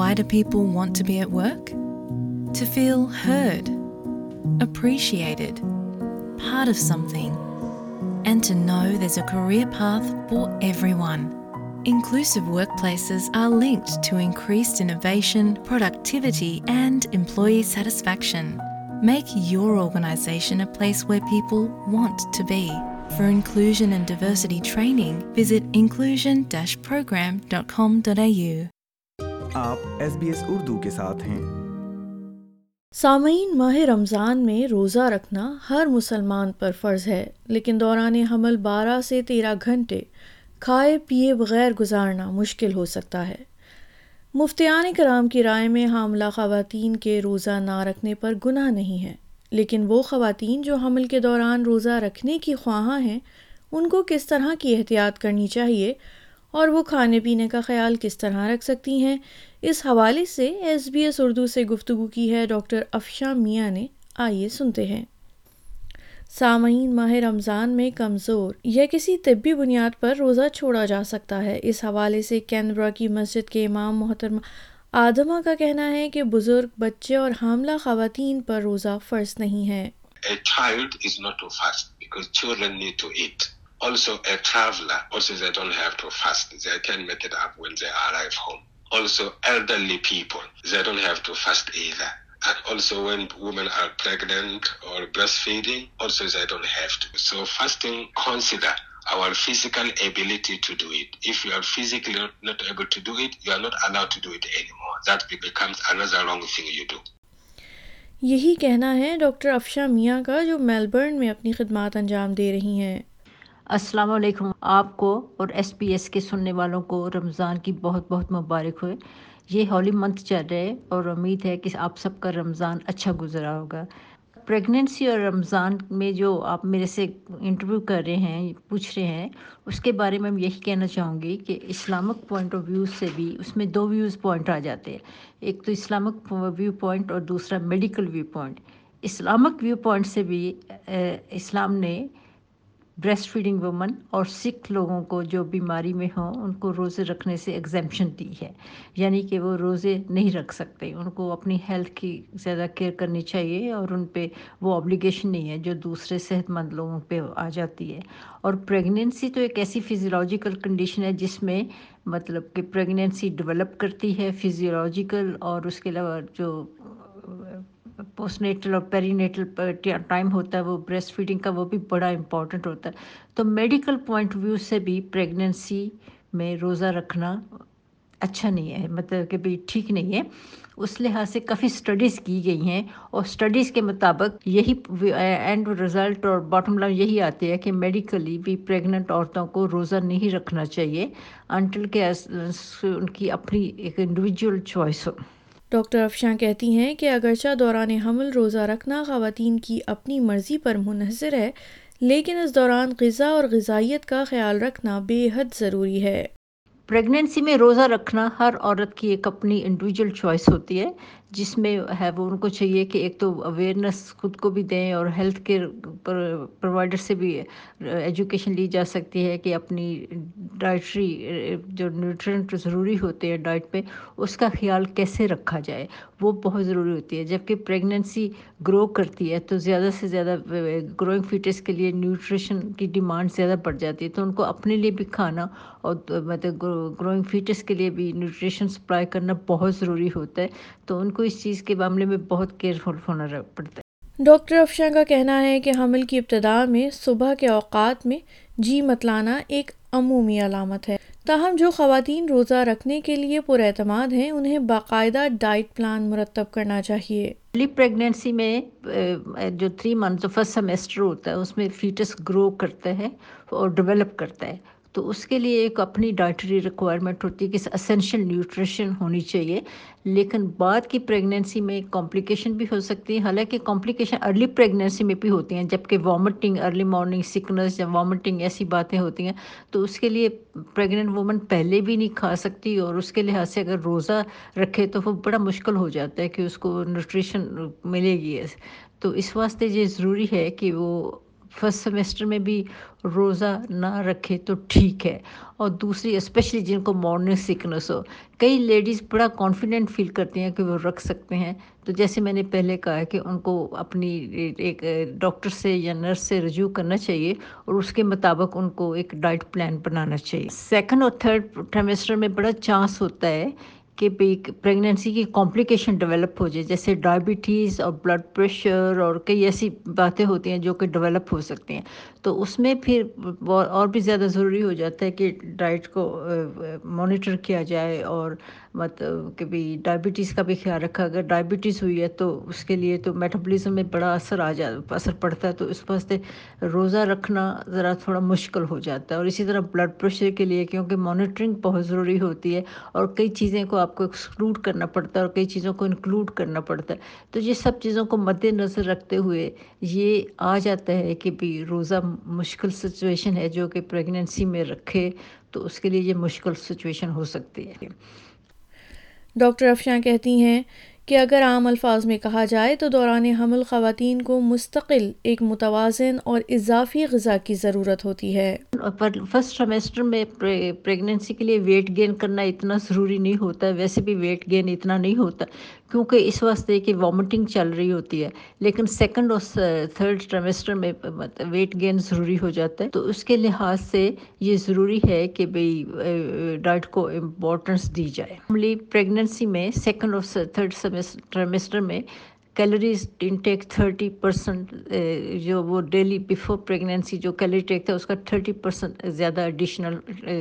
why do people want to be at work? To feel heard, appreciated, part of something, and to know there's a career path for everyone. Inclusive workplaces are linked to increased innovation, productivity, and employee satisfaction. Make your organisation a place where people want to be. For inclusion and diversity training, visit inclusion-program.com.au. آپ S B S Urdu کے ساتھ ہیں۔ سامعین، ماہ رمضان میں روزہ رکھنا ہر مسلمان پر فرض ہے، لیکن دوران حمل بارہ سے تیرہ گھنٹے کھائے پیے بغیر گزارنا مشکل ہو سکتا ہے۔ مفتیان کرام کی رائے میں حاملہ خواتین کے روزہ نہ رکھنے پر گناہ نہیں ہے، لیکن وہ خواتین جو حمل کے دوران روزہ رکھنے کی خواہاں ہیں، ان کو کس طرح کی احتیاط کرنی چاہیے؟ اور وہ کھانے پینے کا خیال کس طرح رکھ سکتی ہیں؟ اس حوالے سے ایس بی ایس اردو سے گفتگو کی ہے ڈاکٹر افشا میاں نے۔ آئیے سنتے ہیں۔ سامعین، ماہ رمضان میں کمزور یا کسی طبی بنیاد پر روزہ چھوڑا جا سکتا ہے۔ اس حوالے سے کینبرا کی مسجد کے امام محترمہ آدمہ کا کہنا ہے کہ بزرگ، بچے اور حاملہ خواتین پر روزہ فرض نہیں ہے۔ A child is not to fast because children need to eat. Also, a traveler, also they don't have to fast. They can make it up when they arrive home. Also, elderly people, they don't have to fast either. And also when women are pregnant or breastfeeding, also they don't have to. So fasting consider our physical ability to do it. If you are physically not able to do it, you are not allowed to do it anymore. That becomes another wrong thing you do. یہی کہنا ہے doctor افشا میاں کا جو Melbourne میں اپنی خدمات انجام دے رہی ہیں السلام علیکم۔ آپ کو اور ایس پی ایس کے سننے والوں کو رمضان کی بہت بہت مبارک ہوئے۔ یہ ہولی منتھ چل رہے اور امید ہے کہ آپ سب کا رمضان اچھا گزرا ہوگا۔ پریگنینسی اور رمضان میں جو آپ میرے سے انٹرویو کر رہے ہیں، پوچھ رہے ہیں، اس کے بارے میں یہی کہنا چاہوں گی کہ اسلامک پوائنٹ آف ویو سے بھی اس میں دو ویوز پوائنٹ آ جاتے ہیں۔ ایک تو اسلامک ویو پوائنٹ اور دوسرا medical view point Islamic view point سے بھی اسلام نے بریسٹ فیڈنگ وومن اور سکھ لوگوں کو جو بیماری میں ہوں، ان کو روزے رکھنے سے ایگزیمشن دی ہے۔ یعنی کہ وہ روزے نہیں رکھ سکتے۔ ان کو اپنی ہیلتھ کی زیادہ کیئر کرنی چاہیے اور ان پہ وہ آبلیگیشن نہیں ہے جو دوسرے صحت مند لوگوں پہ آ جاتی ہے۔ اور پریگنینسی تو ایک ایسی فزیولوجیکل کنڈیشن ہے جس میں مطلب کہ پریگنینسی ڈیولپ کرتی ہے فیزیولوجیکل اور اس کے علاوہ جو پوسٹ نیٹل اور پیری نیٹل ٹائم ہوتا ہے وہ بریسٹ فیڈنگ کا وہ بھی بڑا امپورٹنٹ ہوتا ہے تو میڈیکل پوائنٹ ویو سے بھی پریگنینسی میں روزہ رکھنا اچھا نہیں ہے مطلب کہ بھی ٹھیک نہیں ہے اس لحاظ سے کافی سٹڈیز کی گئی ہیں اور سٹڈیز کے مطابق یہی اینڈ رزلٹ اور باٹم لائن یہی آتے ہیں کہ میڈیکلی بھی پریگننٹ عورتوں کو روزہ نہیں رکھنا چاہیے انٹل کے ان کی اپنی ایک انڈیویجول چوائس ہو ڈاکٹر افشاں کہتی ہیں کہ اگرچہ دوران حمل روزہ رکھنا خواتین کی اپنی مرضی پر منحصر ہے، لیکن اس دوران غذا اور غذائیت کا خیال رکھنا بے حد ضروری ہے۔ پریگنینسی میں روزہ رکھنا ہر عورت کی ایک اپنی انڈیویجول چوائس ہوتی ہے۔ جس میں ہے وہ ان کو چاہیے کہ ایک تو اویئرنیس خود کو بھی دیں اور ہیلتھ کیئر پرووائڈر سے بھی ایجوکیشن لی جا سکتی ہے کہ اپنی ڈائٹری جو نیوٹرینٹ ضروری ہوتے ہیں ڈائٹ پہ اس کا خیال کیسے رکھا جائے؟ وہ بہت ضروری ہوتی ہے۔ جبکہ پریگنینسی گرو کرتی ہے تو زیادہ سے زیادہ گروئنگ فیٹس کے لیے نیوٹریشن کی ڈیمانڈ زیادہ بڑھ جاتی ہے۔ تو ان کو اپنے لیے بھی کھانا اور مطلب گروئنگ فیٹس کے لیے بھی نیوٹریشن سپلائی کرنا بہت ضروری ہوتا ہے۔ تو ان کو کو اس چیز کے معاملے میں بہت کیئرفل ہونا پڑتا ہے۔ ڈاکٹر افشاں کا کہنا ہے کہ حمل کی ابتدا میں صبح کے اوقات میں جی متلانا ایک عمومی علامت ہے۔ تاہم جو خواتین روزہ رکھنے کے لیے پر اعتماد ہیں انہیں باقاعدہ ڈائٹ پلان مرتب کرنا چاہیے۔ پہلی پریگنینسی میں جو تھری منتھ فرسٹ سیمیسٹر ہوتا ہے اس میں فیٹس گرو کرتا ہے اور ڈیولپ کرتا ہے۔ تو اس کے لیے ایک اپنی ڈائٹری ریکوائرمنٹ ہوتی ہے کہ اسینشیل نیوٹریشن ہونی چاہیے، لیکن بعد کی پریگنینسی میں کمپلیکیشن بھی ہو سکتی ہے حالانکہ کمپلیکیشن ارلی پریگنینسی میں بھی ہوتی ہیں، جبکہ وامٹنگ ارلی مارننگ سکنس یا وامٹنگ ایسی باتیں ہوتی ہیں۔ تو اس کے لیے پریگنینٹ وومن پہلے بھی نہیں کھا سکتی اور اس کے لحاظ سے اگر روزہ رکھے تو وہ بڑا مشکل ہو جاتا ہے کہ اس کو نیوٹریشن ملے گی۔ تو اس واسطے یہ ضروری ہے کہ وہ فرسٹ سیمسٹر میں بھی روزہ نہ رکھے تو ٹھیک ہے۔ اور دوسری اسپیشلی جن کو مارننگ سکنس ہو، کئی لیڈیز بڑا کانفیڈنٹ فیل کرتی ہیں کہ وہ رکھ سکتے ہیں۔ تو جیسے میں نے پہلے کہا کہ ان کو اپنی ایک ڈاکٹر سے یا نرس سے رجوع کرنا چاہیے اور اس کے مطابق ان کو ایک ڈائٹ پلان بنانا چاہیے۔ سیکنڈ اور تھرڈ ٹریمسٹر میں بڑا چانس ہوتا ہے کہ پریگنینسی کی کمپلیکیشن ڈیولپ ہو جائے، جیسے ڈائبٹیز اور بلڈ پریشر اور کئی ایسی باتیں ہوتی ہیں جو کہ ڈیولپ ہو سکتی ہیں۔ تو اس میں پھر اور بھی زیادہ ضروری ہو جاتا ہے کہ ڈائٹ کو مانیٹر کیا جائے اور مطلب کہ بھی ڈائبٹیز کا بھی خیال رکھا۔ اگر ڈائبٹیز ہوئی ہے تو اس کے لیے تو میٹابولزم میں بڑا اثر آ جا، اثر پڑتا ہے تو اس واسطے روزہ رکھنا ذرا تھوڑا مشکل ہو جاتا ہے۔ اور اسی طرح بلڈ پریشر کے لیے کیونکہ مانیٹرنگ بہت ضروری ہوتی ہے اور کئی چیزیں کو آپ کو ایکسکلوڈ کرنا پڑتا ہے اور کئی چیزوں کو انکلوڈ کرنا پڑتا ہے۔ تو یہ سب چیزوں کو مد نظر رکھتے ہوئے یہ آ جاتا ہے کہ بھی روزہ مشکل سچویشن ہے جو کہ پریگنینسی میں رکھے تو اس کے لیے یہ مشکل سچویشن ہو سکتی ہے۔ ڈاکٹر افشاں کہتی ہیں کہ اگر عام الفاظ میں کہا جائے تو دوران حمل خواتین کو مستقل ایک متوازن اور اضافی غذا کی ضرورت ہوتی ہے۔ فرسٹ سیمسٹر میں پریگنینسی کے لیے ویٹ گین کرنا اتنا ضروری نہیں ہوتا، ویسے بھی ویٹ گین اتنا نہیں ہوتا۔ کیونکہ اس واسطے کہ وامٹنگ چل رہی ہوتی ہے، لیکن سیکنڈ اور تھرڈ ٹرمیسٹر میں ویٹ گین ضروری ہو جاتا ہے۔ تو اس کے لحاظ سے یہ ضروری ہے کہ بھئی ڈائٹ کو امپورٹنس دی جائے۔ پریگننسی میں سیکنڈ اور تھرڈ ٹرمیسٹر میں کیلریز انٹیک تھرٹی پرسنٹ جو وہ ڈیلی بیفور پریگنینسی جو کیلری ٹیک تھا، اس کا تھرٹی پرسنٹ زیادہ ایڈیشنل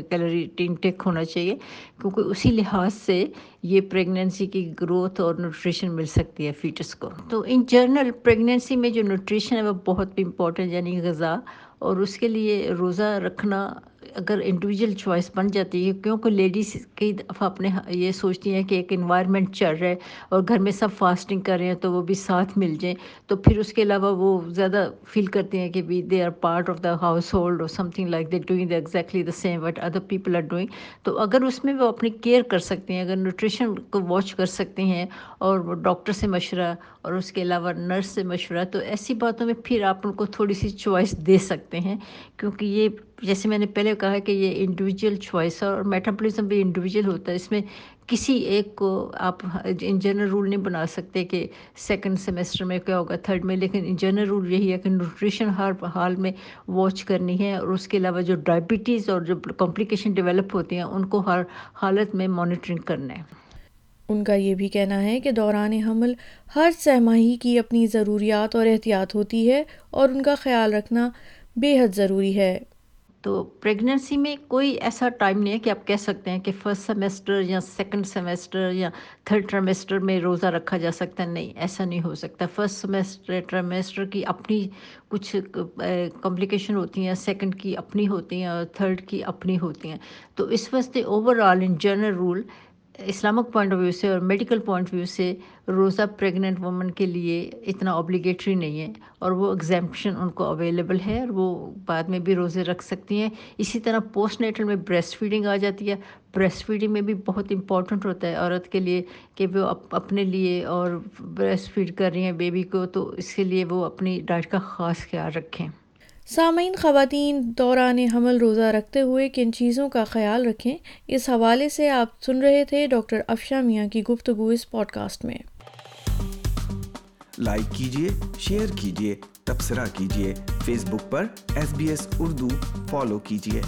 کیلری انٹیک ہونا چاہیے، کیونکہ اسی لحاظ سے یہ پریگنینسی کی گروتھ اور نیوٹریشن مل سکتی ہے فیٹس کو۔ تو ان جرنل پریگنینسی میں جو نیوٹریشن ہے وہ بہت امپورٹنٹ یعنی غذا، اور اس کے لیے روزہ رکھنا اگر انڈیویجول چوائس بن جاتی ہے، کیونکہ لیڈیز کئی دفعہ اپنے یہ سوچتی ہیں کہ ایک انوائرمنٹ چل رہا ہے اور گھر میں سب فاسٹنگ کر رہے ہیں تو وہ بھی ساتھ مل جائیں۔ تو پھر اس کے علاوہ وہ زیادہ فیل کرتے ہیں کہ بھی they are part of the household اور something like they doing the exactly the same what other people are doing تو اگر اس میں وہ اپنی کیئر کر سکتے ہیں، اگر نیوٹریشن کو واچ کر سکتے ہیں اور وہ ڈاکٹر سے مشورہ اور اس کے علاوہ نرس سے مشورہ، تو ایسی باتوں میں پھر آپ ان کو تھوڑی سی چوائس دے سکتے ہیں۔ کیونکہ یہ جیسے میں نے پہلے کہا کہ یہ انڈیویجول چوائس ہے اور میٹاپولزم بھی انڈیویجول ہوتا ہے۔ اس میں کسی ایک کو آپ ان جنرل رول نہیں بنا سکتے کہ سیکنڈ سیمسٹر میں کیا ہوگا تھرڈ میں، لیکن ان جنرل رول یہی ہے کہ نیوٹریشن ہر حال میں واچ کرنی ہے اور اس کے علاوہ جو ڈائبٹیز اور جو کمپلیکیشن ڈیولپ ہوتی ہیں، ان کو ہر حالت میں مانیٹرنگ کرنا ہے۔ ان کا یہ بھی کہنا ہے کہ دوران حمل ہر سہ ماہی کی اپنی ضروریات اور احتیاط ہوتی ہے اور ان کا خیال رکھنا بے حد ضروری ہے۔ تو پریگننسی میں کوئی ایسا ٹائم نہیں ہے کہ آپ کہہ سکتے ہیں کہ فرسٹ سیمسٹر یا سیکنڈ سیمسٹر یا تھرڈ ٹرمیسٹر میں روزہ رکھا جا سکتا ہے۔ نہیں، ایسا نہیں ہو سکتا۔ فرسٹ سیمسٹر ٹرمیسٹر کی اپنی کچھ کمپلیکیشن ہوتی ہیں سیکنڈ کی اپنی ہوتی ہیں اور تھرڈ کی اپنی ہوتی ہیں۔ تو اس واسطے overall in general rule Islamic point of view سے اور میڈیکل پوائنٹ آف ویو سے روزہ پریگننٹ وومن کے لیے اتنا اوبلیگیٹری نہیں ہے اور وہ ایگزامپشن ان کو اویلیبل ہے اور وہ بعد میں بھی روزے رکھ سکتی ہیں۔ اسی طرح پوسٹ نیٹل میں بریسٹ فیڈنگ آ جاتی ہے۔ بریسٹ فیڈنگ میں بھی بہت امپورٹنٹ ہوتا ہے عورت کے لیے کہ وہ اپنے لیے اور بریسٹ فیڈ کر رہی ہیں بیبی کو تو اس کے لیے وہ اپنی ڈائٹ کا خاص خیال رکھیں۔ سامعین خواتین دوران حمل روزہ رکھتے ہوئے کن چیزوں کا خیال رکھیں، اس حوالے سے آپ سن رہے تھے ڈاکٹر افشا میاں کی گفتگو اس پوڈ کاسٹ میں۔ لائک کیجیے شیئر کیجیے تبصرہ کیجیے فیس بک پر S B S Urdu follow کیجیے